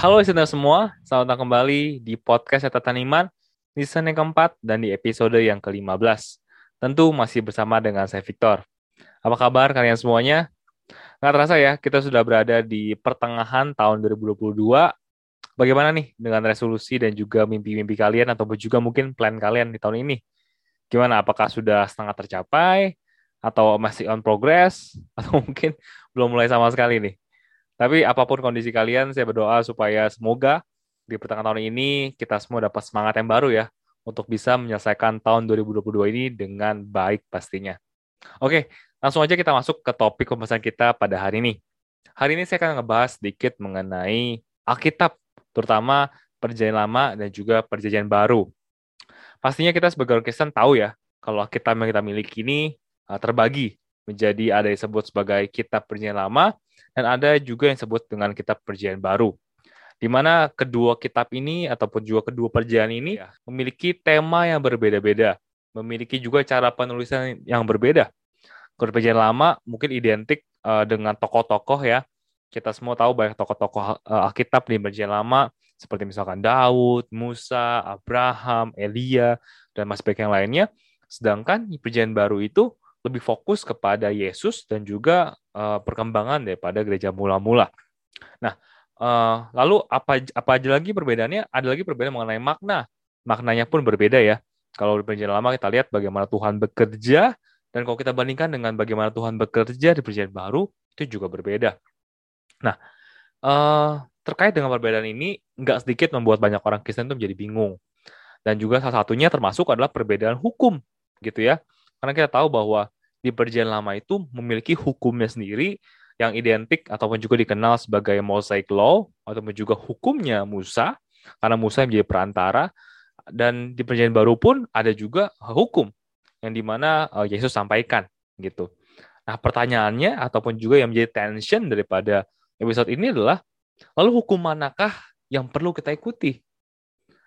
Halo listener semua, selamat datang kembali di podcast Catatan Iman, season yang keempat dan di episode yang ke-15. Tentu masih bersama dengan saya Victor. Apa kabar kalian semuanya? Nggak terasa ya, kita sudah berada di pertengahan tahun 2022. Bagaimana nih dengan resolusi dan juga mimpi-mimpi kalian atau juga mungkin plan kalian di tahun ini? Gimana, apakah sudah setengah tercapai? Atau masih on progress? Atau mungkin belum mulai sama sekali nih? Tapi apa pun kondisi kalian, saya berdoa supaya semoga di pertengahan tahun ini kita semua dapat semangat yang baru ya untuk bisa menyelesaikan tahun 2022 ini dengan baik pastinya. Oke, langsung aja kita masuk ke topik pembahasan kita pada hari ini. Hari ini saya akan ngebahas sedikit mengenai Alkitab, terutama Perjanjian Lama dan juga Perjanjian Baru. Pastinya kita sebagai orang Kristen tahu ya, kalau Alkitab yang kita miliki ini uh, terbagi menjadi ada yang disebut sebagai Kitab Perjanjian Lama dan ada juga yang disebut dengan kitab perjanjian baru. Di mana kedua kitab ini ataupun juga kedua perjanjian ini ya, memiliki tema yang berbeda-beda, memiliki juga cara penulisan yang berbeda. Kalau perjanjian lama mungkin identik uh, dengan tokoh-tokoh ya. Kita semua tahu banyak tokoh-tokoh uh, Alkitab di perjanjian lama seperti misalkan Daud, Musa, Abraham, Elia, dan masih banyak yang lainnya. Sedangkan di perjanjian baru itu lebih fokus kepada Yesus dan juga uh, perkembangan daripada gereja mula-mula. Nah, uh, lalu apa apa aja lagi perbedaannya? Ada lagi perbedaan mengenai makna. Maknanya pun berbeda ya. Kalau di perjanjian lama kita lihat bagaimana Tuhan bekerja dan kalau kita bandingkan dengan bagaimana Tuhan bekerja di perjanjian baru itu juga berbeda. Nah, uh, terkait dengan perbedaan ini nggak sedikit membuat banyak orang Kristen itu menjadi bingung. Dan juga salah satunya termasuk adalah perbedaan hukum gitu ya. Karena kita tahu bahwa di perjanjian lama itu memiliki hukumnya sendiri yang identik ataupun juga dikenal sebagai Mosaic Law ataupun juga hukumnya Musa karena Musa yang menjadi perantara dan di perjanjian baru pun ada juga hukum yang di mana uh, Yesus sampaikan gitu. Nah pertanyaannya ataupun juga yang menjadi tension daripada episode ini adalah lalu hukum manakah yang perlu kita ikuti?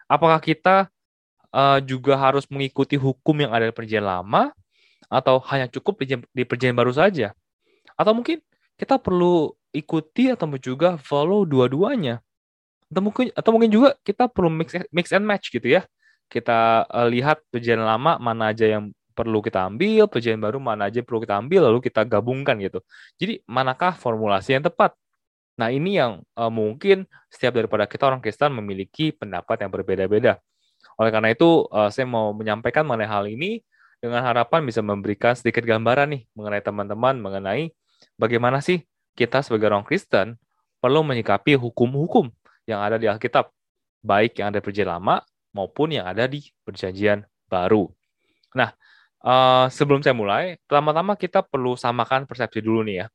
Apakah kita uh, juga harus mengikuti hukum yang ada di perjanjian lama atau hanya cukup di, di perjanjian baru saja? Atau mungkin kita perlu ikuti atau juga follow dua-duanya? Atau mungkin atau mungkin juga kita perlu mix mix and match gitu ya. Kita uh, lihat perjanjian lama mana aja yang perlu kita ambil, perjanjian baru mana aja perlu kita ambil lalu kita gabungkan gitu. Jadi manakah formulasi yang tepat? Nah, ini yang uh, mungkin setiap daripada kita orang Kristen memiliki pendapat yang berbeda-beda. Oleh karena itu, uh, saya mau menyampaikan mengenai hal ini dengan harapan bisa memberikan sedikit gambaran nih mengenai teman-teman mengenai bagaimana sih kita sebagai orang Kristen perlu menyikapi hukum-hukum yang ada di Alkitab, baik yang ada di perjanjian lama maupun yang ada di perjanjian baru. Nah, uh, sebelum saya mulai, pertama-tama kita perlu samakan persepsi dulu nih ya,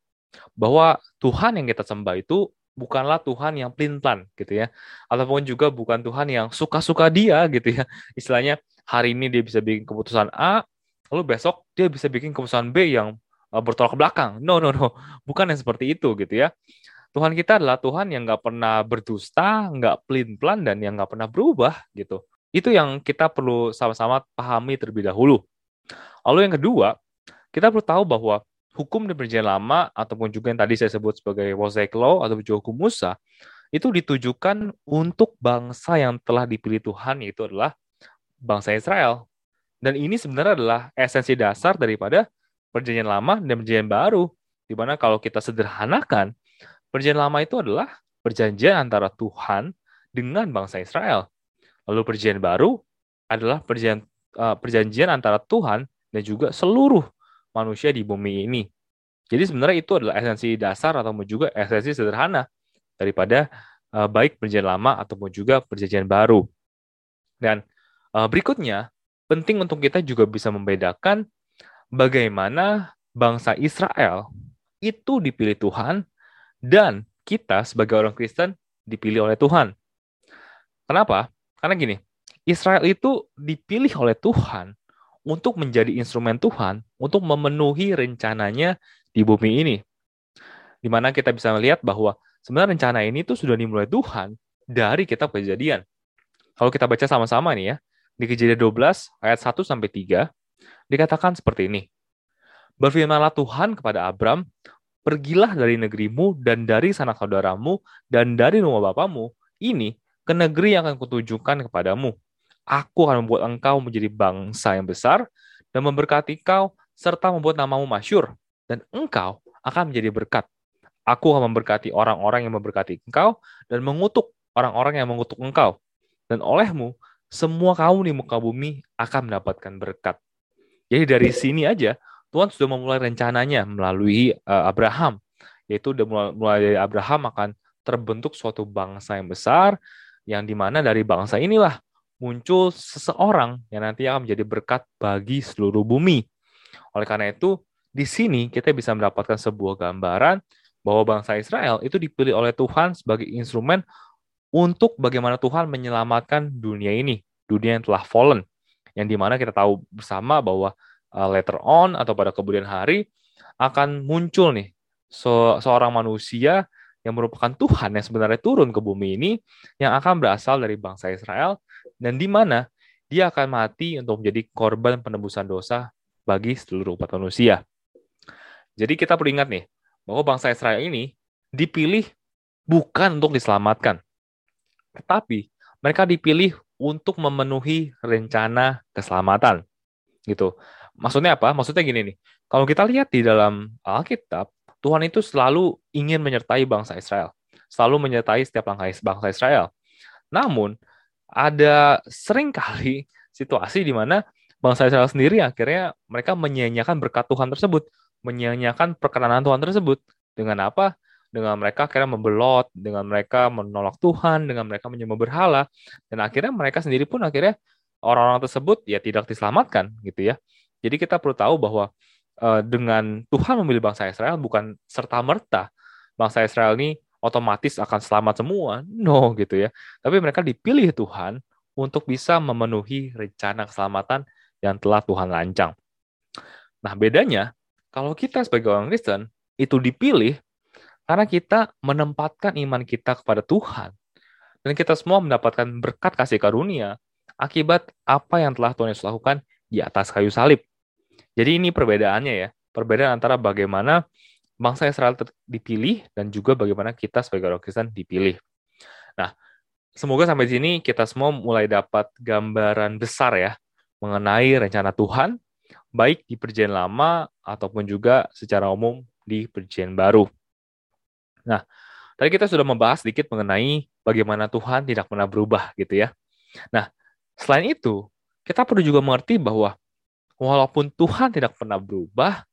bahwa Tuhan yang kita sembah itu bukanlah Tuhan yang pelin-pelan gitu ya, ataupun juga bukan Tuhan yang suka-suka dia gitu ya. Istilahnya hari ini dia bisa bikin keputusan A, lalu besok dia bisa bikin keputusan B yang uh, bertolak ke belakang. No, no, no. Bukan yang seperti itu gitu ya. Tuhan kita adalah Tuhan yang nggak pernah berdusta, nggak pelin-pelan, dan yang nggak pernah berubah gitu. Itu yang kita perlu sama-sama pahami terlebih dahulu. Lalu yang kedua, kita perlu tahu bahwa hukum di perjanjian lama ataupun juga yang tadi saya sebut sebagai Mosaic Law atau juga hukum Musa itu ditujukan untuk bangsa yang telah dipilih Tuhan yaitu adalah bangsa Israel. Dan ini sebenarnya adalah esensi dasar daripada perjanjian lama dan perjanjian baru. Di mana kalau kita sederhanakan, perjanjian lama itu adalah perjanjian antara Tuhan dengan bangsa Israel. Lalu perjanjian baru adalah perjanjian, uh, perjanjian antara Tuhan dan juga seluruh manusia di bumi ini. Jadi sebenarnya itu adalah esensi dasar atau juga esensi sederhana daripada uh, baik perjanjian lama ataupun juga perjanjian baru. Dan uh, berikutnya penting untuk kita juga bisa membedakan bagaimana bangsa Israel itu dipilih Tuhan dan kita sebagai orang Kristen dipilih oleh Tuhan. Kenapa? Karena gini, Israel itu dipilih oleh Tuhan untuk menjadi instrumen Tuhan untuk memenuhi rencananya di bumi ini. Di mana kita bisa melihat bahwa sebenarnya rencana ini tuh sudah dimulai Tuhan dari kitab kejadian. Kalau kita baca sama-sama nih ya, di kejadian 12 ayat 1 sampai 3 dikatakan seperti ini. Berfirmanlah Tuhan kepada Abram, pergilah dari negerimu dan dari sanak saudaramu dan dari rumah bapamu ini ke negeri yang akan kutujukan kepadamu. Aku akan membuat engkau menjadi bangsa yang besar dan memberkati kau serta membuat namamu masyur dan engkau akan menjadi berkat. Aku akan memberkati orang-orang yang memberkati engkau dan mengutuk orang-orang yang mengutuk engkau. Dan olehmu, semua kaum di muka bumi akan mendapatkan berkat. Jadi dari sini aja, Tuhan sudah memulai rencananya melalui uh, Abraham. Yaitu mulai, mulai dari Abraham akan terbentuk suatu bangsa yang besar, yang di mana dari bangsa inilah muncul seseorang yang nanti akan menjadi berkat bagi seluruh bumi. Oleh karena itu, di sini kita bisa mendapatkan sebuah gambaran bahwa bangsa Israel itu dipilih oleh Tuhan sebagai instrumen untuk bagaimana Tuhan menyelamatkan dunia ini, dunia yang telah fallen, yang di mana kita tahu bersama bahwa uh, later on atau pada kemudian hari akan muncul nih se seorang manusia yang merupakan Tuhan yang sebenarnya turun ke bumi ini yang akan berasal dari bangsa Israel dan di mana dia akan mati untuk menjadi korban penebusan dosa bagi seluruh umat manusia. Jadi kita perlu ingat nih bahwa bangsa Israel ini dipilih bukan untuk diselamatkan, tetapi mereka dipilih untuk memenuhi rencana keselamatan. Gitu. Maksudnya apa? Maksudnya gini nih. Kalau kita lihat di dalam Alkitab, Tuhan itu selalu ingin menyertai bangsa Israel, selalu menyertai setiap langkah bangsa Israel. Namun, ada sering kali situasi di mana bangsa Israel sendiri akhirnya mereka menyia-nyiakan berkat Tuhan tersebut, menyia-nyiakan perkenanan Tuhan tersebut. Dengan apa? Dengan mereka akhirnya membelot, dengan mereka menolak Tuhan, dengan mereka menyembah berhala, dan akhirnya mereka sendiri pun akhirnya orang-orang tersebut ya tidak diselamatkan gitu ya. Jadi kita perlu tahu bahwa uh, dengan Tuhan memilih bangsa Israel bukan serta merta bangsa Israel ini otomatis akan selamat semua, no gitu ya. Tapi mereka dipilih Tuhan untuk bisa memenuhi rencana keselamatan yang telah Tuhan lancang. Nah bedanya kalau kita sebagai orang Kristen itu dipilih karena kita menempatkan iman kita kepada Tuhan dan kita semua mendapatkan berkat kasih karunia akibat apa yang telah Tuhan Yesus lakukan di atas kayu salib. Jadi ini perbedaannya ya, perbedaan antara bagaimana bangsa Israel dipilih dan juga bagaimana kita sebagai orang Kristen dipilih. Nah, semoga sampai sini kita semua mulai dapat gambaran besar ya mengenai rencana Tuhan, baik di perjanjian lama ataupun juga secara umum di perjanjian baru. Nah, tadi kita sudah membahas sedikit mengenai bagaimana Tuhan tidak pernah berubah gitu ya. Nah, selain itu, kita perlu juga mengerti bahwa walaupun Tuhan tidak pernah berubah,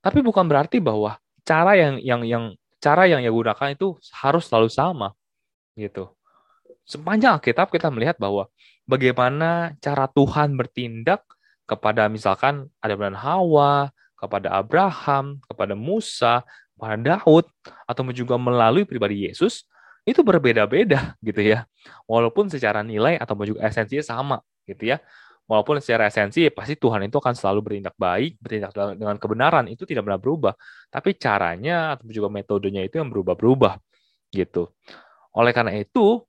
tapi bukan berarti bahwa cara yang yang yang cara yang ia gunakan itu harus selalu sama gitu. Sepanjang Alkitab kita melihat bahwa bagaimana cara Tuhan bertindak kepada misalkan Adam dan Hawa, kepada Abraham, kepada Musa, kepada Daud, atau juga melalui pribadi Yesus, itu berbeda-beda gitu ya. Walaupun secara nilai atau juga esensinya sama gitu ya walaupun secara esensi ya pasti Tuhan itu akan selalu bertindak baik, bertindak dengan kebenaran itu tidak pernah berubah. Tapi caranya atau juga metodenya itu yang berubah-berubah gitu. Oleh karena itu,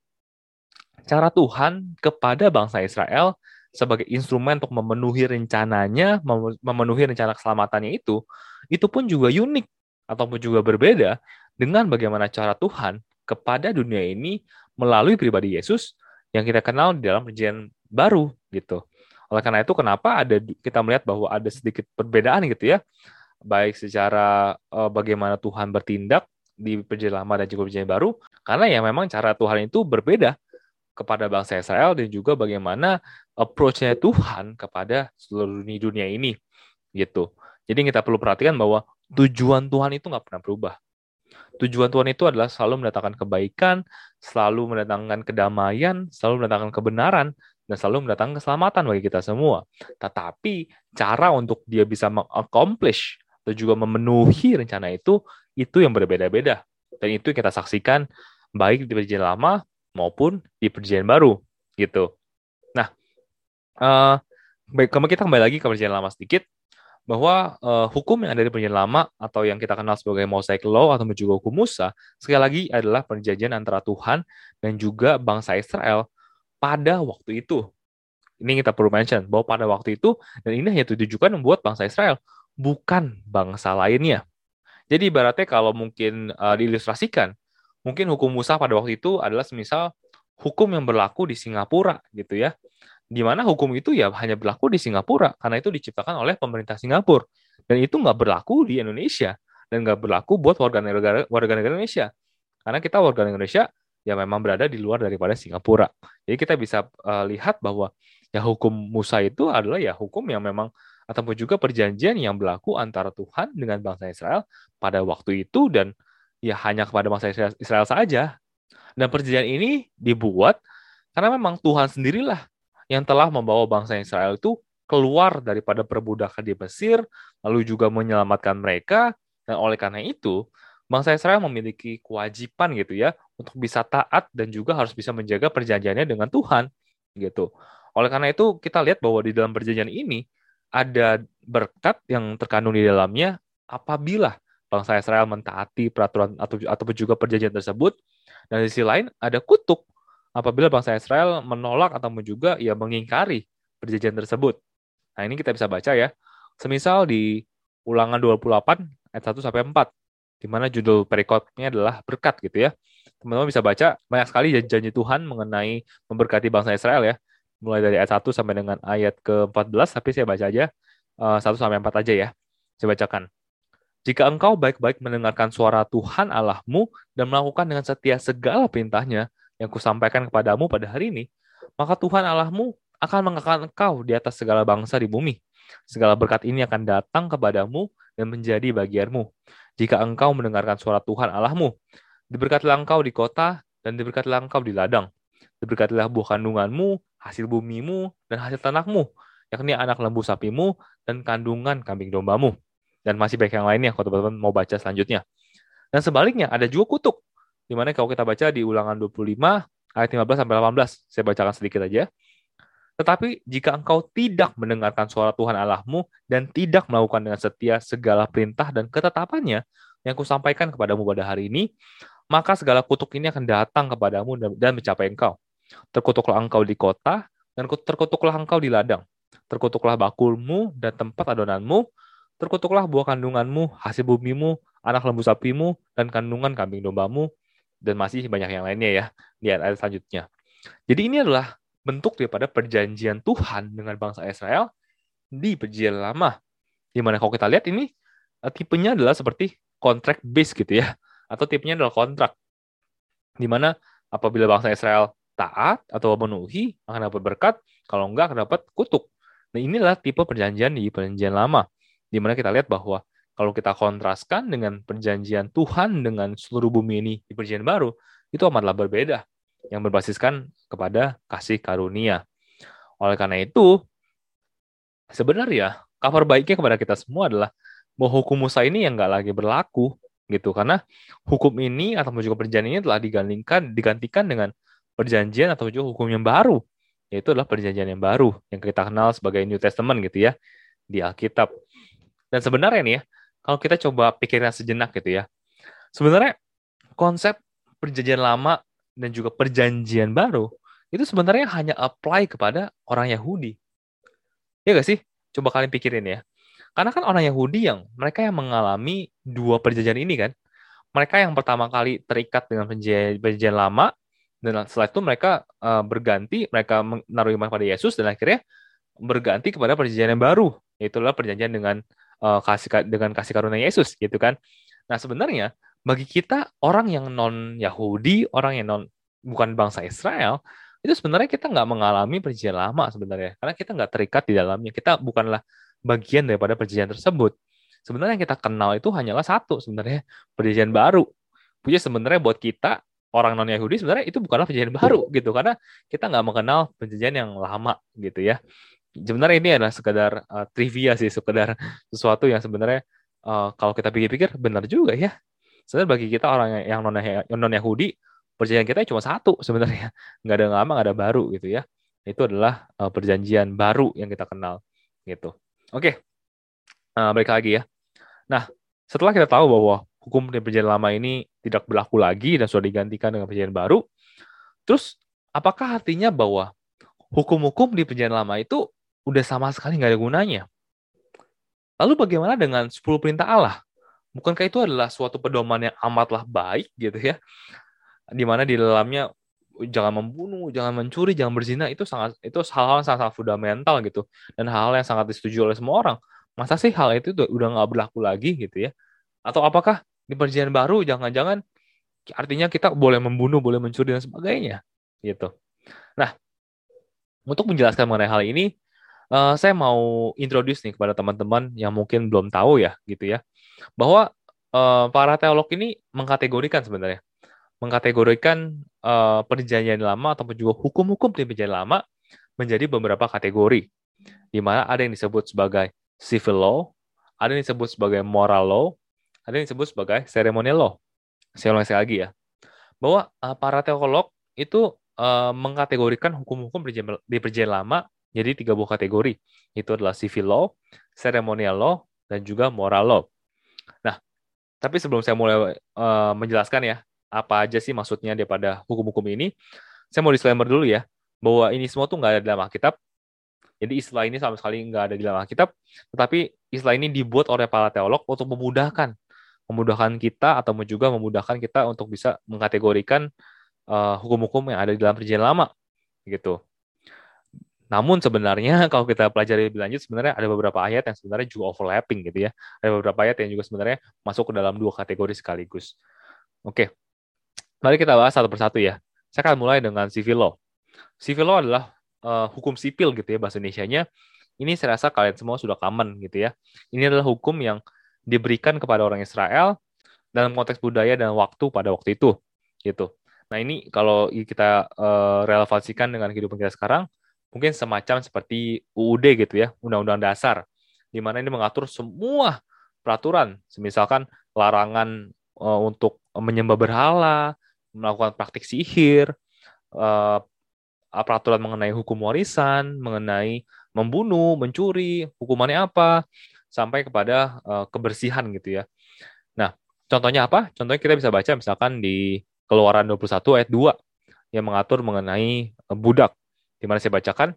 cara Tuhan kepada bangsa Israel sebagai instrumen untuk memenuhi rencananya, memenuhi rencana keselamatannya itu, itu pun juga unik ataupun juga berbeda dengan bagaimana cara Tuhan kepada dunia ini melalui pribadi Yesus yang kita kenal di dalam perjanjian baru gitu. Oleh karena itu kenapa ada kita melihat bahwa ada sedikit perbedaan gitu ya, baik secara uh, bagaimana Tuhan bertindak di perjanjian lama dan juga perjanjian baru, karena ya memang cara Tuhan itu berbeda kepada bangsa Israel dan juga bagaimana approach-nya Tuhan kepada seluruh dunia ini gitu. Jadi kita perlu perhatikan bahwa tujuan Tuhan itu nggak pernah berubah. Tujuan Tuhan itu adalah selalu mendatangkan kebaikan, selalu mendatangkan kedamaian, selalu mendatangkan kebenaran, dan selalu mendatangkan keselamatan bagi kita semua. Tetapi cara untuk dia bisa mengaccomplish atau juga memenuhi rencana itu itu yang berbeda-beda. Dan itu kita saksikan baik di perjanjian lama maupun di perjanjian baru gitu. Nah, uh, baik, kita kembali lagi ke perjanjian lama sedikit bahwa uh, hukum yang ada di perjanjian lama atau yang kita kenal sebagai Mosaic Law atau juga hukum Musa sekali lagi adalah perjanjian antara Tuhan dan juga bangsa Israel pada waktu itu. Ini kita perlu mention bahwa pada waktu itu dan ini hanya ditujukan membuat bangsa Israel, bukan bangsa lainnya. Jadi ibaratnya kalau mungkin uh, diilustrasikan, mungkin hukum Musa pada waktu itu adalah semisal hukum yang berlaku di Singapura gitu ya. Di mana hukum itu ya hanya berlaku di Singapura karena itu diciptakan oleh pemerintah Singapura dan itu nggak berlaku di Indonesia dan nggak berlaku buat warga negara warga negara Indonesia karena kita warga negara Indonesia ya memang berada di luar daripada Singapura. Jadi kita bisa uh, lihat bahwa ya hukum Musa itu adalah ya hukum yang memang ataupun juga perjanjian yang berlaku antara Tuhan dengan bangsa Israel pada waktu itu dan ya hanya kepada bangsa Israel, Israel saja. Dan perjanjian ini dibuat karena memang Tuhan sendirilah yang telah membawa bangsa Israel itu keluar daripada perbudakan di Mesir, lalu juga menyelamatkan mereka, dan oleh karena itu, bangsa Israel memiliki kewajiban gitu ya, untuk bisa taat dan juga harus bisa menjaga perjanjiannya dengan Tuhan, gitu. Oleh karena itu, kita lihat bahwa di dalam perjanjian ini, ada berkat yang terkandung di dalamnya apabila bangsa Israel mentaati peraturan atau ataupun juga perjanjian tersebut dan di sisi lain ada kutuk apabila bangsa Israel menolak atau juga ya mengingkari perjanjian tersebut. Nah, ini kita bisa baca ya. Semisal di Ulangan 28 ayat 1 sampai 4 di mana judul perikopnya adalah berkat gitu ya. Teman-teman bisa baca banyak sekali janji Tuhan mengenai memberkati bangsa Israel ya mulai dari ayat 1 sampai dengan ayat ke-14, tapi saya baca aja uh, eh, 1 sampai 4 aja ya. Saya bacakan. Jika engkau baik-baik mendengarkan suara Tuhan Allahmu dan melakukan dengan setia segala perintahnya yang kusampaikan kepadamu pada hari ini, maka Tuhan Allahmu akan mengangkat engkau di atas segala bangsa di bumi. Segala berkat ini akan datang kepadamu dan menjadi bagianmu. Jika engkau mendengarkan suara Tuhan Allahmu, diberkatilah engkau di kota dan diberkatilah engkau di ladang. Diberkatilah buah kandunganmu hasil bumimu, dan hasil tanahmu, yakni anak lembu sapimu dan kandungan kambing dombamu. Dan masih banyak yang lainnya kalau teman-teman mau baca selanjutnya. Dan sebaliknya, ada juga kutuk. Di mana kalau kita baca di ulangan 25, ayat 15 sampai 18. Saya bacakan sedikit aja. Tetapi jika engkau tidak mendengarkan suara Tuhan Allahmu dan tidak melakukan dengan setia segala perintah dan ketetapannya yang kusampaikan kepadamu pada hari ini, maka segala kutuk ini akan datang kepadamu dan mencapai engkau. Terkutuklah engkau di kota, dan terkutuklah engkau di ladang. Terkutuklah bakulmu dan tempat adonanmu. Terkutuklah buah kandunganmu, hasil bumimu, anak lembu sapimu, dan kandungan kambing dombamu. Dan masih banyak yang lainnya ya, di ayat selanjutnya. Jadi ini adalah bentuk daripada perjanjian Tuhan dengan bangsa Israel di perjanjian lama. Di mana kalau kita lihat ini, eh, tipenya adalah seperti kontrak base gitu ya. Atau tipenya adalah kontrak. Di mana apabila bangsa Israel taat atau memenuhi akan dapat berkat, kalau enggak akan dapat kutuk. Nah inilah tipe perjanjian di perjanjian lama, di mana kita lihat bahwa kalau kita kontraskan dengan perjanjian Tuhan dengan seluruh bumi ini di perjanjian baru, itu amatlah berbeda, yang berbasiskan kepada kasih karunia. Oleh karena itu, sebenarnya kabar baiknya kepada kita semua adalah bahwa hukum Musa ini yang nggak lagi berlaku gitu karena hukum ini atau juga perjanjian ini telah digantikan digantikan dengan perjanjian atau juga hukum yang baru, yaitu adalah perjanjian yang baru yang kita kenal sebagai New Testament gitu ya di Alkitab. Dan sebenarnya nih ya, kalau kita coba pikirin sejenak gitu ya, sebenarnya konsep perjanjian lama dan juga perjanjian baru itu sebenarnya hanya apply kepada orang Yahudi. Ya gak sih? Coba kalian pikirin ya. Karena kan orang Yahudi yang mereka yang mengalami dua perjanjian ini kan. Mereka yang pertama kali terikat dengan perjanjian, lama dan setelah itu mereka uh, berganti mereka menaruh iman pada Yesus dan akhirnya berganti kepada perjanjian yang baru itulah perjanjian dengan uh, kasih dengan kasih karunia Yesus gitu kan. Nah sebenarnya bagi kita orang yang non Yahudi orang yang non bukan bangsa Israel itu sebenarnya kita nggak mengalami perjanjian lama sebenarnya. Karena kita nggak terikat di dalamnya. Kita bukanlah bagian daripada perjanjian tersebut. Sebenarnya yang kita kenal itu hanyalah satu sebenarnya perjanjian baru. Punya sebenarnya buat kita orang non Yahudi sebenarnya itu bukanlah perjanjian baru iya. gitu. Karena kita nggak mengenal perjanjian yang lama gitu ya sebenarnya ini adalah sekedar uh, trivia sih sekedar sesuatu yang sebenarnya uh, kalau kita pikir-pikir benar juga ya sebenarnya bagi kita orang yang non Yahudi perjanjian kita cuma satu sebenarnya nggak ada lama nggak ada baru gitu ya itu adalah uh, perjanjian baru yang kita kenal gitu oke okay. uh, balik lagi ya nah setelah kita tahu bahwa hukum di perjanjian lama ini tidak berlaku lagi dan sudah digantikan dengan perjanjian baru. Terus apakah artinya bahwa hukum-hukum di perjanjian lama itu udah sama sekali nggak ada gunanya? Lalu bagaimana dengan 10 perintah Allah? Bukankah itu adalah suatu pedoman yang amatlah baik gitu ya? Di mana di dalamnya jangan membunuh, jangan mencuri, jangan berzina itu sangat itu hal-hal yang sangat, sangat fundamental gitu dan hal-hal yang sangat disetujui oleh semua orang. Masa sih hal itu udah nggak berlaku lagi gitu ya? Atau apakah di perjanjian baru jangan-jangan artinya kita boleh membunuh, boleh mencuri dan sebagainya gitu. Nah, untuk menjelaskan mengenai hal ini, uh, saya mau introduce nih kepada teman-teman yang mungkin belum tahu ya gitu ya, bahwa uh, para teolog ini mengkategorikan sebenarnya. Mengkategorikan uh, perjanjian lama ataupun juga hukum-hukum di perjanjian lama menjadi beberapa kategori, di mana ada yang disebut sebagai civil law, ada yang disebut sebagai moral law, ada yang disebut sebagai ceremonial law. Saya ulang sekali lagi ya, bahwa uh, para teolog itu uh, mengkategorikan hukum-hukum di perjanjian lama jadi tiga buah kategori. Itu adalah civil law, ceremonial law, dan juga moral law. Nah, tapi sebelum saya mulai uh, menjelaskan ya, apa aja sih maksudnya daripada hukum-hukum ini, saya mau disclaimer dulu ya, bahwa ini semua tuh nggak ada dalam Alkitab. Jadi istilah ini sama sekali nggak ada di dalam Alkitab, tetapi istilah ini dibuat oleh para teolog untuk memudahkan, memudahkan kita atau juga memudahkan kita untuk bisa mengkategorikan uh, hukum-hukum yang ada di dalam perjanjian lama, gitu. Namun sebenarnya kalau kita pelajari lebih lanjut, sebenarnya ada beberapa ayat yang sebenarnya juga overlapping gitu ya. Ada beberapa ayat yang juga sebenarnya masuk ke dalam dua kategori sekaligus. Oke, Mari kita bahas satu persatu ya. Saya akan mulai dengan civil law. Civil law adalah uh, hukum sipil gitu ya bahasa Indonesia-nya. Ini saya rasa kalian semua sudah common gitu ya. Ini adalah hukum yang diberikan kepada orang Israel dalam konteks budaya dan waktu pada waktu itu gitu. Nah ini kalau kita uh, relevansikan dengan kehidupan kita sekarang, mungkin semacam seperti UUD gitu ya, Undang-Undang Dasar, di mana ini mengatur semua peraturan, misalkan larangan uh, untuk menyembah berhala, melakukan praktik sihir, uh, peraturan mengenai hukum warisan, mengenai membunuh, mencuri, hukumannya apa, sampai kepada uh, kebersihan gitu ya. Nah, contohnya apa? Contohnya kita bisa baca misalkan di Keluaran 21 ayat 2 yang mengatur mengenai budak. Di mana saya bacakan,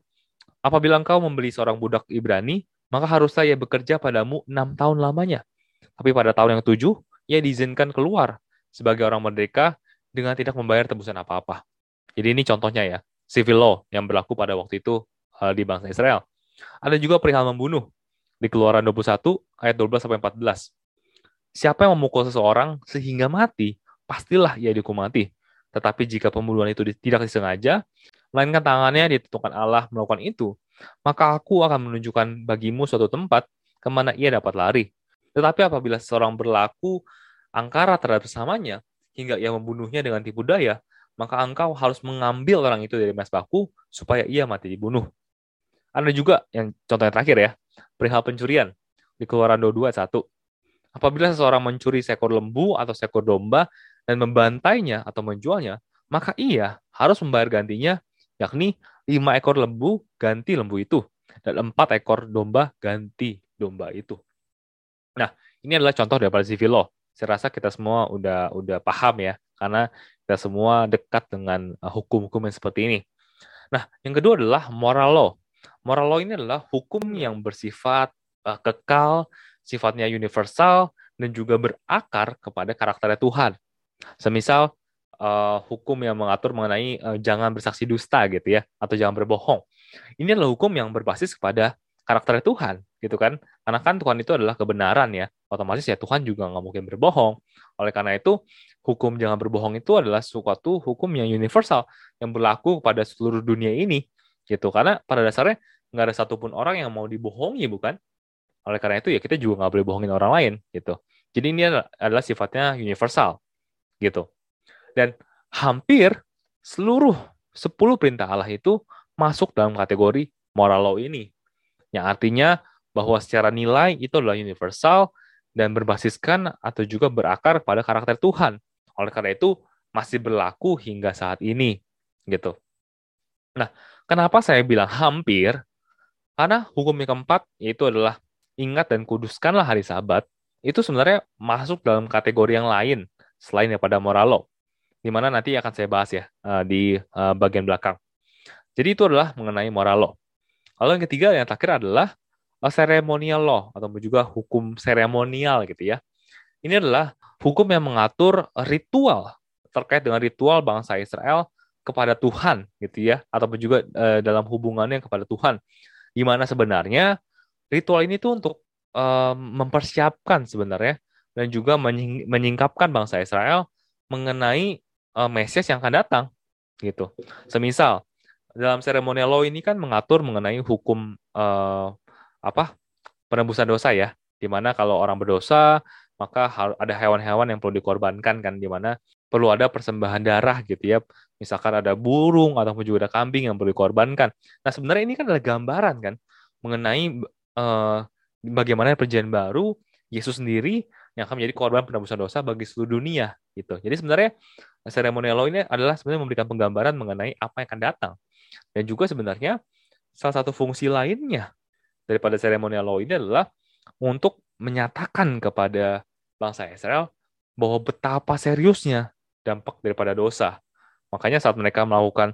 apabila engkau membeli seorang budak Ibrani, maka haruslah ia bekerja padamu enam tahun lamanya. Tapi pada tahun yang tujuh, ia diizinkan keluar sebagai orang merdeka dengan tidak membayar tebusan apa-apa. Jadi ini contohnya ya, civil law yang berlaku pada waktu itu uh, di bangsa Israel. Ada juga perihal membunuh di Keluaran 21 ayat 12 sampai 14. Siapa yang memukul seseorang sehingga mati, pastilah ia dihukum mati. Tetapi jika pembunuhan itu tidak disengaja, melainkan tangannya ditentukan Allah melakukan itu, maka aku akan menunjukkan bagimu suatu tempat ke mana ia dapat lari. Tetapi apabila seseorang berlaku angkara terhadap sesamanya, hingga ia membunuhnya dengan tipu daya, maka engkau harus mengambil orang itu dari mesbahku supaya ia mati dibunuh. Ada juga yang contoh terakhir ya, perihal pencurian di Keluaran 22 1. Apabila seseorang mencuri seekor lembu atau seekor domba dan membantainya atau menjualnya, maka ia harus membayar gantinya, yakni lima ekor lembu ganti lembu itu, dan empat ekor domba ganti domba itu. Nah, ini adalah contoh daripada civil law saya rasa kita semua udah udah paham ya karena kita semua dekat dengan uh, hukum-hukum yang seperti ini. Nah, yang kedua adalah moral law. Moral law ini adalah hukum yang bersifat uh, kekal, sifatnya universal dan juga berakar kepada karakter Tuhan. Semisal uh, hukum yang mengatur mengenai uh, jangan bersaksi dusta gitu ya atau jangan berbohong. Ini adalah hukum yang berbasis kepada karakter Tuhan gitu kan? Karena kan Tuhan itu adalah kebenaran ya. Otomatis ya Tuhan juga nggak mungkin berbohong. Oleh karena itu hukum jangan berbohong itu adalah suatu hukum yang universal yang berlaku kepada seluruh dunia ini gitu. Karena pada dasarnya nggak ada satupun orang yang mau dibohongi bukan? Oleh karena itu ya kita juga nggak boleh bohongin orang lain gitu. Jadi ini adalah sifatnya universal gitu dan hampir seluruh 10 perintah Allah itu masuk dalam kategori moral law ini yang artinya bahwa secara nilai itu adalah universal dan berbasiskan atau juga berakar pada karakter Tuhan. Oleh karena itu masih berlaku hingga saat ini gitu. Nah, kenapa saya bilang hampir? Karena hukum yang keempat yaitu adalah ingat dan kuduskanlah hari Sabat. Itu sebenarnya masuk dalam kategori yang lain selain daripada moral law. Di mana nanti akan saya bahas ya eh, di eh, bagian belakang. Jadi itu adalah mengenai moral law. Lalu yang ketiga yang terakhir adalah seremonial law atau juga hukum seremonial gitu ya. Ini adalah hukum yang mengatur ritual terkait dengan ritual bangsa Israel kepada Tuhan gitu ya ataupun juga uh, dalam hubungannya kepada Tuhan di mana sebenarnya ritual ini tuh untuk uh, mempersiapkan sebenarnya dan juga menying menyingkapkan bangsa Israel mengenai uh, Mesias yang akan datang gitu. Semisal dalam seremonial law ini kan mengatur mengenai hukum uh, apa penebusan dosa ya, di mana kalau orang berdosa maka ada hewan-hewan yang perlu dikorbankan kan, di mana perlu ada persembahan darah gitu ya. Misalkan ada burung ataupun juga ada kambing yang perlu dikorbankan. Nah sebenarnya ini kan adalah gambaran kan mengenai uh, bagaimana perjanjian baru Yesus sendiri yang akan menjadi korban penebusan dosa bagi seluruh dunia gitu. Jadi sebenarnya seremonial law ini adalah sebenarnya memberikan penggambaran mengenai apa yang akan datang. Dan juga sebenarnya salah satu fungsi lainnya daripada seremonial law ini adalah untuk menyatakan kepada bangsa Israel bahwa betapa seriusnya dampak daripada dosa. Makanya saat mereka melakukan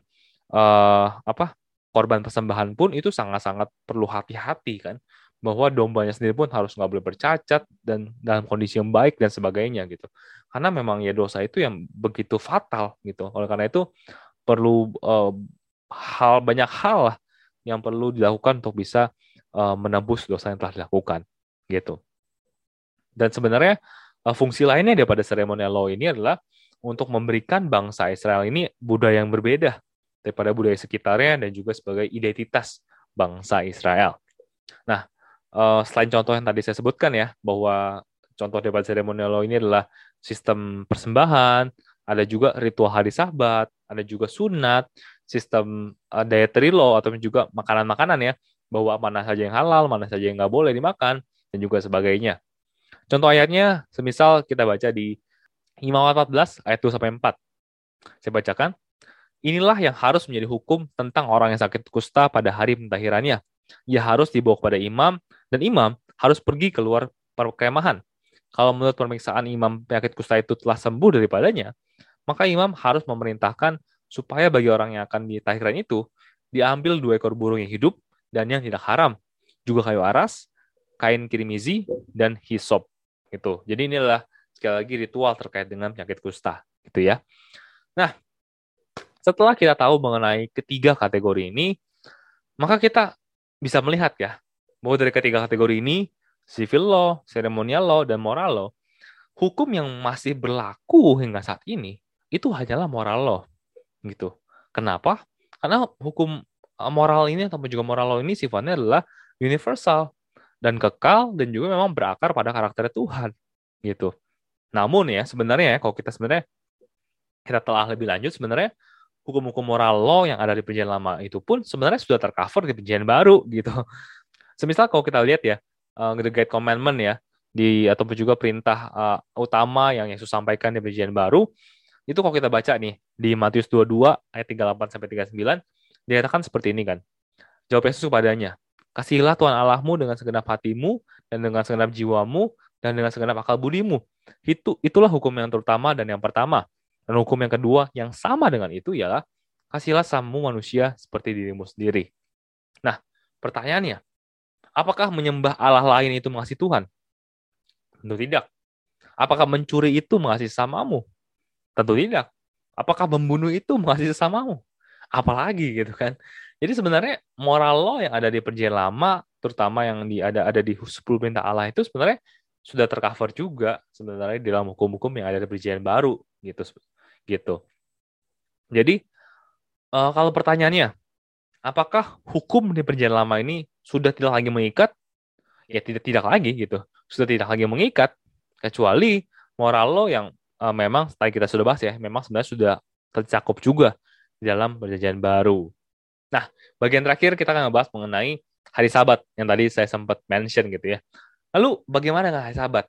uh, apa korban persembahan pun itu sangat-sangat perlu hati-hati kan bahwa dombanya sendiri pun harus nggak boleh bercacat dan dalam kondisi yang baik dan sebagainya gitu. Karena memang ya dosa itu yang begitu fatal gitu. Oleh karena itu perlu uh, hal banyak hal yang perlu dilakukan untuk bisa uh, menembus dosa yang telah dilakukan gitu. Dan sebenarnya uh, fungsi lainnya daripada ceremonial law ini adalah untuk memberikan bangsa Israel ini budaya yang berbeda daripada budaya sekitarnya dan juga sebagai identitas bangsa Israel. Nah, uh, selain contoh yang tadi saya sebutkan ya, bahwa contoh debat seremonial ini adalah sistem persembahan, ada juga ritual hari sabat, ada juga sunat, sistem uh, dietary law atau juga makanan-makanan ya, bahwa mana saja yang halal, mana saja yang nggak boleh dimakan, dan juga sebagainya. Contoh ayatnya, semisal kita baca di Imamat 14 ayat 2 sampai 4. Saya bacakan. Inilah yang harus menjadi hukum tentang orang yang sakit kusta pada hari pentahirannya. Ia harus dibawa kepada imam, dan imam harus pergi keluar perkemahan. Kalau menurut pemeriksaan imam penyakit kusta itu telah sembuh daripadanya, maka imam harus memerintahkan supaya bagi orang yang akan ditahirkan itu, diambil dua ekor burung yang hidup dan yang tidak haram, juga kayu aras, kain kirimizi, dan hisop. Gitu. Jadi inilah sekali lagi ritual terkait dengan penyakit kusta. Gitu ya. Nah, setelah kita tahu mengenai ketiga kategori ini, maka kita bisa melihat ya, bahwa dari ketiga kategori ini, civil law, ceremonial law, dan moral law, hukum yang masih berlaku hingga saat ini, itu hanyalah moral law. Gitu. Kenapa? Karena hukum eh, moral ini atau juga moral law ini sifatnya adalah universal dan kekal dan juga memang berakar pada karakter Tuhan gitu. Namun ya sebenarnya ya kalau kita sebenarnya kita telah lebih lanjut sebenarnya hukum-hukum moral law yang ada di perjanjian lama itu pun sebenarnya sudah tercover di perjanjian baru gitu. Semisal kalau kita lihat ya uh, the Great Commandment ya di ataupun juga perintah uh, utama yang Yesus sampaikan di perjanjian baru itu kalau kita baca nih di Matius 22 ayat 38 sampai 39 dikatakan seperti ini kan. Jawab Yesus kepadanya, "Kasihilah Tuhan Allahmu dengan segenap hatimu dan dengan segenap jiwamu dan dengan segenap akal budimu." Itu itulah hukum yang terutama dan yang pertama. Dan hukum yang kedua yang sama dengan itu ialah kasihlah samu manusia seperti dirimu sendiri. Nah, pertanyaannya, apakah menyembah Allah lain itu mengasihi Tuhan? Tentu tidak. Apakah mencuri itu mengasihi samamu? Tentu tidak. Apakah membunuh itu mengasihi samamu? Apalagi gitu kan. Jadi sebenarnya moral law yang ada di perjanjian lama, terutama yang di, ada ada di 10 perintah Allah itu sebenarnya sudah tercover juga sebenarnya di dalam hukum-hukum yang ada di perjanjian baru gitu gitu. Jadi uh, kalau pertanyaannya, apakah hukum di perjanjian lama ini sudah tidak lagi mengikat? Ya tidak tidak lagi gitu, sudah tidak lagi mengikat kecuali moral lo yang uh, memang tadi kita sudah bahas ya, memang sebenarnya sudah tercakup juga di dalam perjanjian baru. Nah, bagian terakhir kita akan ngebahas mengenai hari Sabat yang tadi saya sempat mention gitu ya. Lalu bagaimana dengan hari Sabat?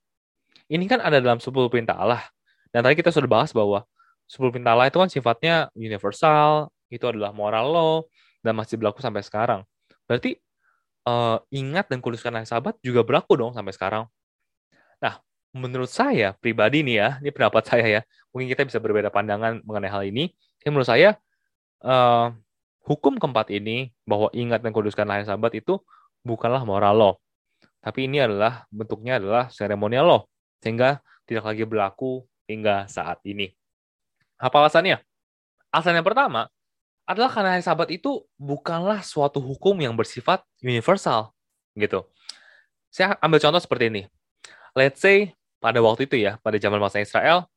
Ini kan ada dalam 10 perintah Allah. Dan tadi kita sudah bahas bahwa 10 perintah Allah itu kan sifatnya universal, itu adalah moral law, dan masih berlaku sampai sekarang. Berarti uh, ingat dan kuduskan hari sabat juga berlaku dong sampai sekarang. Nah, menurut saya pribadi nih ya, ini pendapat saya ya, mungkin kita bisa berbeda pandangan mengenai hal ini. Tapi menurut saya, uh, hukum keempat ini, bahwa ingat dan kuduskan hari sabat itu bukanlah moral law. Tapi ini adalah bentuknya adalah seremonial law, sehingga tidak lagi berlaku hingga saat ini. Apa alasannya? Alasan yang pertama adalah karena hari Sabat itu bukanlah suatu hukum yang bersifat universal gitu. Saya ambil contoh seperti ini. Let's say pada waktu itu ya, pada zaman masa Israel,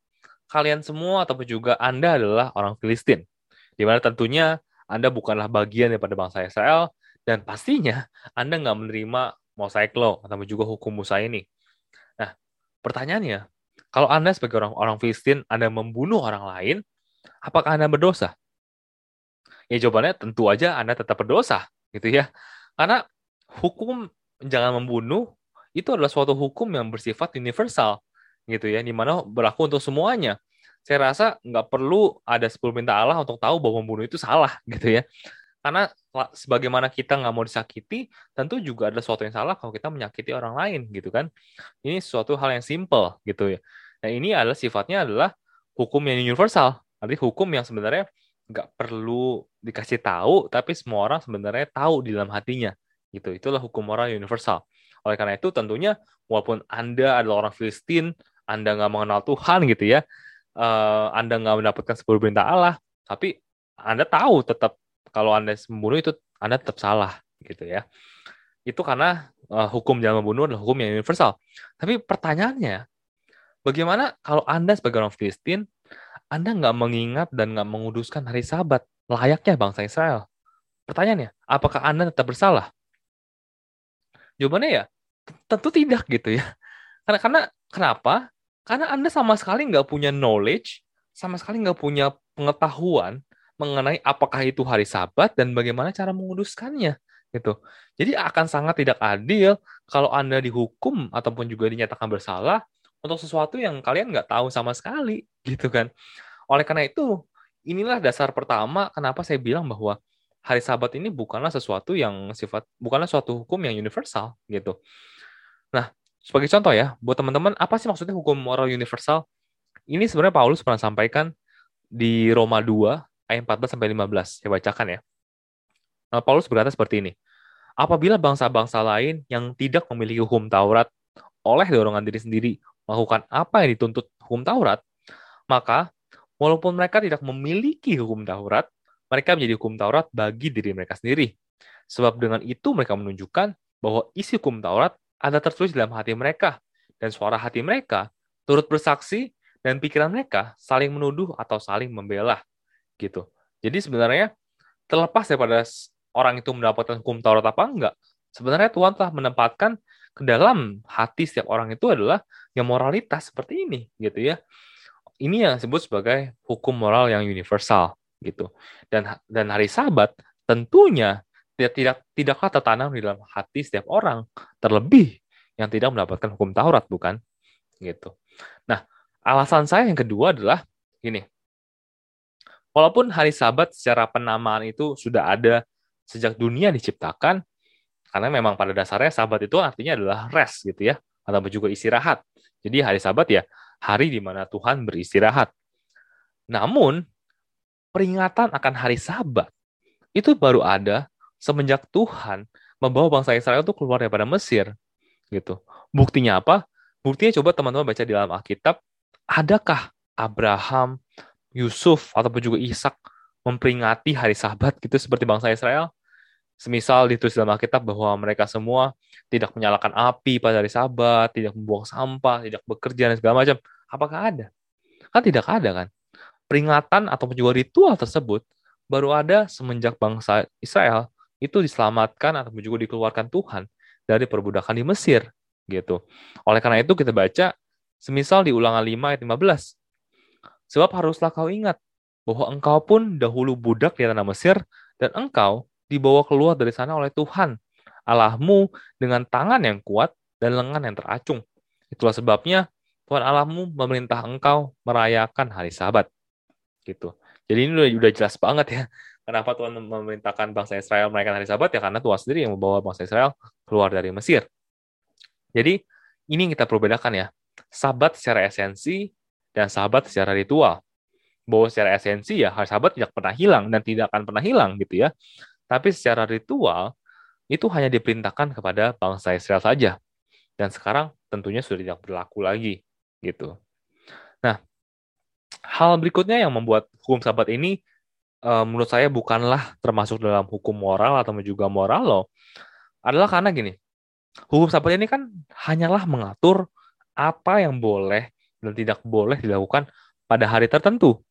kalian semua ataupun juga Anda adalah orang Filistin. Di mana tentunya Anda bukanlah bagian daripada bangsa Israel, dan pastinya Anda nggak menerima Mosaic Law atau juga hukum Musa ini. Nah, pertanyaannya, kalau Anda sebagai orang orang Filistin, Anda membunuh orang lain, apakah Anda berdosa? Ya jawabannya tentu aja Anda tetap berdosa, gitu ya. Karena hukum jangan membunuh itu adalah suatu hukum yang bersifat universal, gitu ya, di mana berlaku untuk semuanya. Saya rasa nggak perlu ada 10 minta Allah untuk tahu bahwa membunuh itu salah, gitu ya. Karena sebagaimana kita nggak mau disakiti, tentu juga ada sesuatu yang salah kalau kita menyakiti orang lain, gitu kan. Ini suatu hal yang simple, gitu ya. Nah, ini adalah sifatnya adalah hukum yang universal. Artinya hukum yang sebenarnya nggak perlu dikasih tahu, tapi semua orang sebenarnya tahu di dalam hatinya. Gitu. Itulah hukum moral universal. Oleh karena itu, tentunya walaupun Anda adalah orang Filistin, Anda nggak mengenal Tuhan gitu ya, uh, Anda nggak mendapatkan sepuluh perintah Allah, tapi Anda tahu tetap kalau Anda membunuh itu Anda tetap salah gitu ya. Itu karena uh, hukum jangan membunuh adalah hukum yang universal. Tapi pertanyaannya, bagaimana kalau Anda sebagai orang Filistin, Anda nggak mengingat dan nggak menguduskan hari Sabat layaknya bangsa Israel? Pertanyaannya, apakah Anda tetap bersalah? Jawabannya ya, tentu tidak gitu ya. Karena karena kenapa? Karena Anda sama sekali nggak punya knowledge, sama sekali nggak punya pengetahuan mengenai apakah itu hari Sabat dan bagaimana cara menguduskannya gitu. Jadi akan sangat tidak adil kalau Anda dihukum ataupun juga dinyatakan bersalah untuk sesuatu yang kalian nggak tahu sama sekali gitu kan. Oleh karena itu, inilah dasar pertama kenapa saya bilang bahwa hari Sabat ini bukanlah sesuatu yang sifat bukanlah suatu hukum yang universal gitu. Nah, sebagai contoh ya, buat teman-teman, apa sih maksudnya hukum moral universal? Ini sebenarnya Paulus pernah sampaikan di Roma 2 ayat 14 sampai 15. Saya bacakan ya. Nah, Paulus berkata seperti ini. Apabila bangsa-bangsa lain yang tidak memiliki hukum Taurat oleh dorongan diri sendiri melakukan apa yang dituntut hukum Taurat, maka walaupun mereka tidak memiliki hukum Taurat, mereka menjadi hukum Taurat bagi diri mereka sendiri. Sebab dengan itu mereka menunjukkan bahwa isi hukum Taurat ada tertulis dalam hati mereka, dan suara hati mereka turut bersaksi, dan pikiran mereka saling menuduh atau saling membela. Gitu. Jadi sebenarnya terlepas daripada orang itu mendapatkan hukum Taurat apa enggak, sebenarnya Tuhan telah menempatkan ke dalam hati setiap orang itu adalah yang moralitas seperti ini, gitu ya. Ini yang disebut sebagai hukum moral yang universal gitu. Dan dan hari Sabat tentunya tidak tidak tidaklah tertanam di dalam hati setiap orang, terlebih yang tidak mendapatkan hukum Taurat, bukan? Gitu. Nah, alasan saya yang kedua adalah gini. Walaupun hari Sabat secara penamaan itu sudah ada sejak dunia diciptakan, karena memang pada dasarnya Sabat itu artinya adalah rest gitu ya, atau juga istirahat. Jadi hari Sabat ya hari di mana Tuhan beristirahat. Namun peringatan akan hari Sabat itu baru ada semenjak Tuhan membawa bangsa Israel itu keluar daripada Mesir. Gitu. Buktinya apa? Buktinya coba teman-teman baca di dalam Alkitab, adakah Abraham, Yusuf ataupun juga Ishak memperingati hari Sabat gitu seperti bangsa Israel? Semisal ditulis dalam Alkitab bahwa mereka semua tidak menyalakan api pada hari Sabat, tidak membuang sampah, tidak bekerja dan segala macam. Apakah ada? Kan tidak ada kan? peringatan atau juga ritual tersebut baru ada semenjak bangsa Israel itu diselamatkan atau juga dikeluarkan Tuhan dari perbudakan di Mesir gitu. Oleh karena itu kita baca semisal di Ulangan 5 ayat 15. Sebab haruslah kau ingat bahwa engkau pun dahulu budak di tanah Mesir dan engkau dibawa keluar dari sana oleh Tuhan Allahmu dengan tangan yang kuat dan lengan yang teracung. Itulah sebabnya Tuhan Allahmu memerintah engkau merayakan hari Sabat gitu. Jadi ini udah, udah jelas banget ya kenapa Tuhan memerintahkan bangsa Israel merayakan hari Sabat ya karena Tuhan sendiri yang membawa bangsa Israel keluar dari Mesir. Jadi ini yang kita perlu bedakan ya. Sabat secara esensi dan sabat secara ritual. Bahwa secara esensi ya hari Sabat tidak pernah hilang dan tidak akan pernah hilang gitu ya. Tapi secara ritual itu hanya diperintahkan kepada bangsa Israel saja. Dan sekarang tentunya sudah tidak berlaku lagi gitu. Nah, hal berikutnya yang membuat hukum sabat ini uh, menurut saya bukanlah termasuk dalam hukum moral atau juga moral loh adalah karena gini hukum sabat ini kan hanyalah mengatur apa yang boleh dan tidak boleh dilakukan pada hari tertentu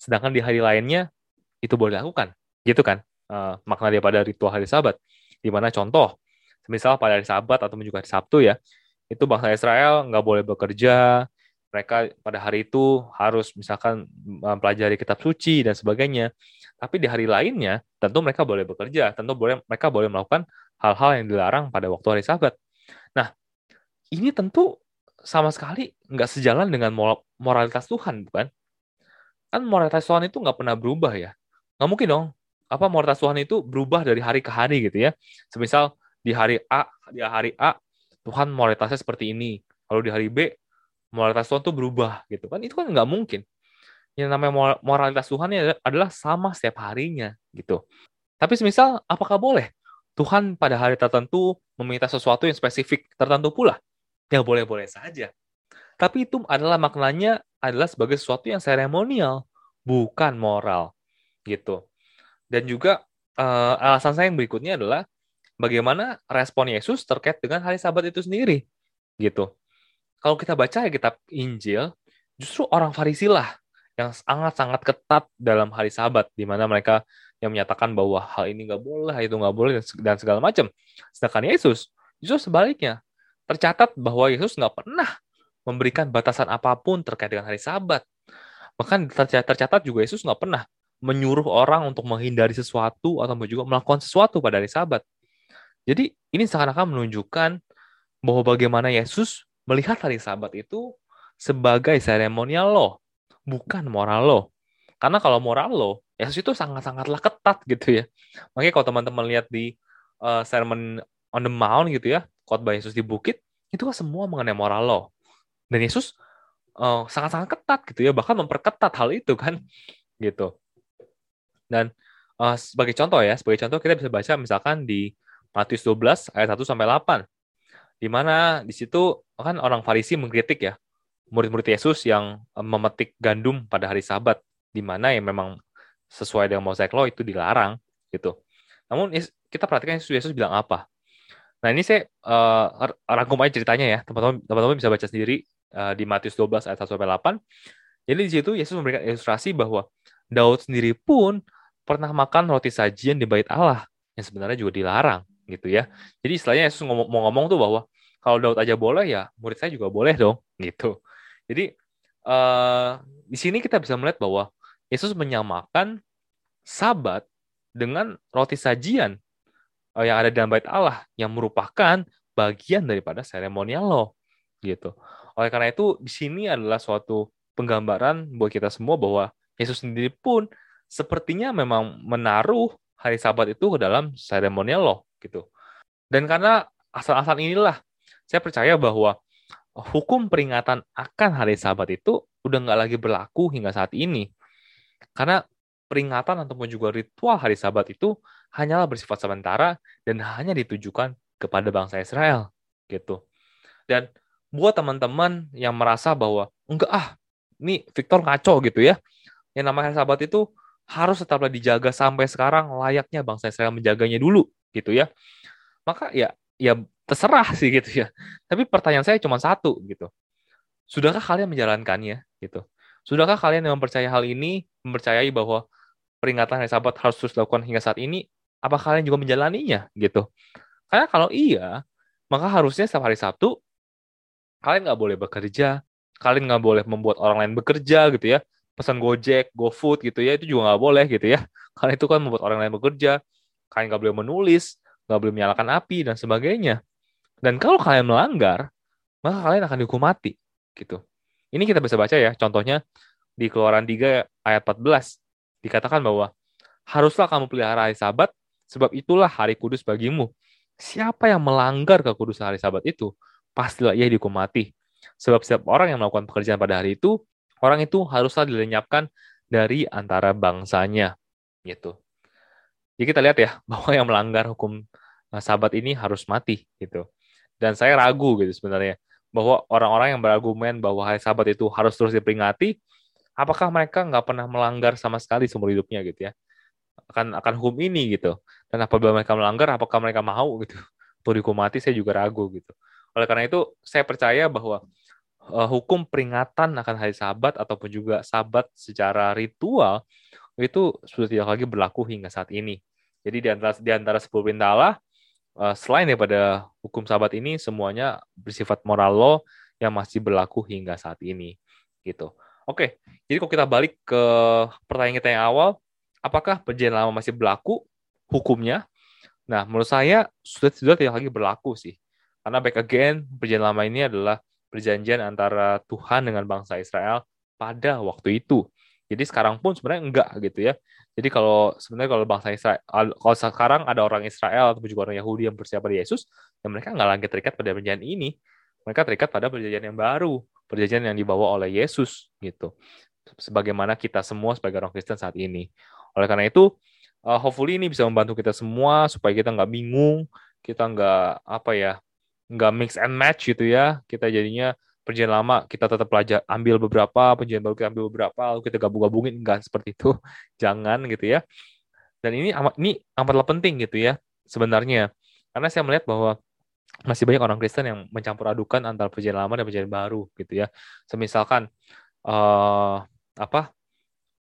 sedangkan di hari lainnya itu boleh dilakukan gitu kan uh, makna daripada ritual hari sabat di mana contoh misal pada hari sabat atau juga hari sabtu ya itu bangsa Israel nggak boleh bekerja mereka pada hari itu harus misalkan mempelajari kitab suci dan sebagainya. Tapi di hari lainnya, tentu mereka boleh bekerja, tentu boleh mereka boleh melakukan hal-hal yang dilarang pada waktu hari Sabat. Nah, ini tentu sama sekali nggak sejalan dengan moralitas Tuhan, bukan? Kan moralitas Tuhan itu nggak pernah berubah ya. Nggak mungkin dong. Apa moralitas Tuhan itu berubah dari hari ke hari gitu ya. Semisal di hari A, di hari A, Tuhan moralitasnya seperti ini. Lalu di hari B, moralitas Tuhan tuh berubah gitu kan. Itu kan nggak mungkin. Yang namanya moralitas Tuhan ini adalah sama setiap harinya gitu. Tapi semisal apakah boleh Tuhan pada hari tertentu meminta sesuatu yang spesifik tertentu pula? Ya boleh-boleh saja. Tapi itu adalah maknanya adalah sebagai sesuatu yang seremonial bukan moral gitu dan juga uh, alasan saya yang berikutnya adalah bagaimana respon Yesus terkait dengan hari Sabat itu sendiri gitu kalau kita baca ya kitab Injil, justru orang Farisi lah yang sangat-sangat ketat dalam hari Sabat, di mana mereka yang menyatakan bahwa hal ini nggak boleh, itu nggak boleh, dan segala macam. Sedangkan Yesus, justru sebaliknya, tercatat bahwa Yesus nggak pernah memberikan batasan apa pun terkait dengan hari Sabat. Bahkan tercatat juga Yesus nggak pernah menyuruh orang untuk menghindari sesuatu atau juga melakukan sesuatu pada hari Sabat. Jadi ini seakan-akan menunjukkan bahwa bagaimana Yesus melihat hari Sabat itu sebagai seremonial law, bukan moral law. Karena kalau moral law, Yesus itu sangat-sangatlah ketat gitu ya. Makanya kalau teman-teman lihat di uh, Sermon on the Mount gitu ya, khotbah Yesus di bukit, itu kan semua mengenai moral law. Dan Yesus uh, sangat-sangat ketat gitu ya, bahkan memperketat hal itu kan gitu. Dan uh, sebagai contoh ya, sebagai contoh kita bisa baca misalkan di Matius 12 ayat 1 sampai 8 di mana di situ kan orang Farisi mengkritik ya murid-murid Yesus yang eh, memetik gandum pada hari Sabat, di mana yang memang sesuai dengan Mosaic Law itu dilarang gitu. Namun kita perhatikan Yesus, Yesus bilang apa. Nah ini saya uh, rangkum aja ceritanya ya, teman-teman teman-teman bisa baca sendiri uh, di Matius 12 ayat 1 sampai 8. Jadi di situ Yesus memberikan ilustrasi bahwa Daud sendiri pun pernah makan roti sajian di bait Allah yang sebenarnya juga dilarang gitu ya. Jadi istilahnya Yesus ngomong, mau ngomong tuh bahwa kalau Daud aja boleh ya murid saya juga boleh dong gitu. Jadi uh, di sini kita bisa melihat bahwa Yesus menyamakan Sabat dengan roti sajian uh, yang ada dalam bait Allah yang merupakan bagian daripada seremonial lo gitu. Oleh karena itu di sini adalah suatu penggambaran buat kita semua bahwa Yesus sendiri pun sepertinya memang menaruh hari Sabat itu ke dalam seremonial lo gitu. Dan karena asal-asal inilah saya percaya bahwa hukum peringatan akan hari Sabat itu udah nggak lagi berlaku hingga saat ini. Karena peringatan ataupun juga ritual hari Sabat itu hanyalah bersifat sementara dan hanya ditujukan kepada bangsa Israel gitu. Dan buat teman-teman yang merasa bahwa enggak ah, ini Victor ngaco gitu ya. Yang namanya hari Sabat itu harus tetaplah dijaga sampai sekarang layaknya bangsa Israel menjaganya dulu gitu ya. Maka ya ya terserah sih gitu ya. Tapi pertanyaan saya cuma satu gitu. Sudahkah kalian menjalankannya gitu? Sudahkah kalian yang mempercayai hal ini, mempercayai bahwa peringatan hari Sabat harus terus dilakukan hingga saat ini? Apa kalian juga menjalaninya gitu? Karena kalau iya, maka harusnya setiap hari Sabtu kalian nggak boleh bekerja, kalian nggak boleh membuat orang lain bekerja gitu ya pesan Gojek, GoFood gitu ya, itu juga nggak boleh gitu ya. Karena itu kan membuat orang lain bekerja. Kalian nggak boleh menulis, nggak boleh menyalakan api, dan sebagainya. Dan kalau kalian melanggar, maka kalian akan dihukum mati. gitu. Ini kita bisa baca ya, contohnya di Keluaran 3 ayat 14. Dikatakan bahwa, haruslah kamu pelihara hari sabat, sebab itulah hari kudus bagimu. Siapa yang melanggar kekudusan hari sabat itu, pastilah ia dihukum mati. Sebab setiap orang yang melakukan pekerjaan pada hari itu, orang itu haruslah dilenyapkan dari antara bangsanya gitu. Jadi kita lihat ya bahwa yang melanggar hukum eh, sahabat ini harus mati gitu. Dan saya ragu gitu sebenarnya bahwa orang-orang yang berargumen bahwa hari sahabat itu harus terus diperingati apakah mereka nggak pernah melanggar sama sekali seumur hidupnya gitu ya akan akan hukum ini gitu dan apabila mereka melanggar apakah mereka mau gitu untuk mati saya juga ragu gitu oleh karena itu saya percaya bahwa uh, hukum peringatan akan hari sabat ataupun juga sabat secara ritual itu sudah tidak lagi berlaku hingga saat ini jadi di antara di antara sepuluh perintah Allah uh, selain daripada hukum sabat ini semuanya bersifat moral law yang masih berlaku hingga saat ini gitu Oke, jadi kalau kita balik ke pertanyaan kita yang awal, apakah perjanjian lama masih berlaku hukumnya? Nah, menurut saya sudah sudah tidak lagi berlaku sih. Karena back again, perjanjian lama ini adalah perjanjian antara Tuhan dengan bangsa Israel pada waktu itu. Jadi sekarang pun sebenarnya enggak gitu ya. Jadi kalau sebenarnya kalau bangsa Israel, kalau sekarang ada orang Israel atau juga orang Yahudi yang percaya pada Yesus, ya mereka nggak lagi terikat pada perjanjian ini. Mereka terikat pada perjanjian yang baru, perjanjian yang dibawa oleh Yesus gitu. Sebagaimana kita semua sebagai orang Kristen saat ini. Oleh karena itu, uh, hopefully ini bisa membantu kita semua supaya kita nggak bingung, kita nggak apa ya, nggak mix and match gitu ya. Kita jadinya perjanjian lama kita tetap belajar ambil beberapa, perjanjian baru kita ambil beberapa, lalu kita gabung-gabungin enggak seperti itu. Jangan gitu ya. Dan ini amat ini amatlah penting gitu ya sebenarnya. Karena saya melihat bahwa masih banyak orang Kristen yang mencampur adukan antara perjanjian lama dan perjanjian baru gitu ya. Semisalkan uh, apa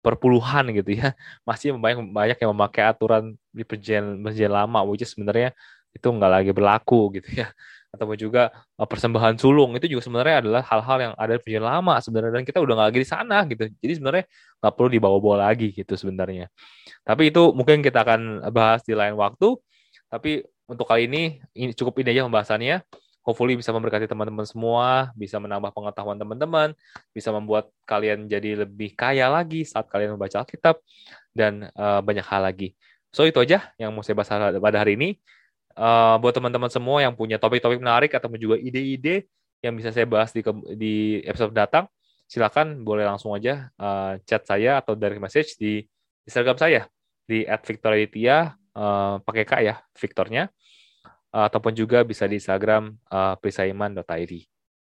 perpuluhan gitu ya masih banyak banyak yang memakai aturan di perjanjian perjanjian lama is sebenarnya itu nggak lagi berlaku gitu ya atau juga uh, persembahan sulung itu juga sebenarnya adalah hal-hal yang ada di lama sebenarnya dan kita udah nggak lagi di sana gitu jadi sebenarnya nggak perlu dibawa-bawa lagi gitu sebenarnya tapi itu mungkin kita akan bahas di lain waktu tapi untuk kali ini, ini cukup ini aja pembahasannya. Hopefully bisa memberkati teman-teman semua, bisa menambah pengetahuan teman-teman, bisa membuat kalian jadi lebih kaya lagi saat kalian membaca Alkitab, dan uh, banyak hal lagi. So itu aja yang mau saya bahas pada hari ini. Uh, buat teman-teman semua yang punya topik-topik menarik atau juga ide-ide yang bisa saya bahas di, di episode datang, silakan boleh langsung aja uh, chat saya atau direct message di Instagram saya di @victoriatia uh, pakai K ya, Victornya uh, ataupun juga bisa di Instagram uh, prisaiman.id.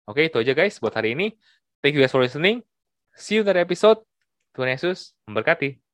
Oke, itu aja guys buat hari ini. Thank you guys for listening. See you in the episode. Tuhan Yesus memberkati.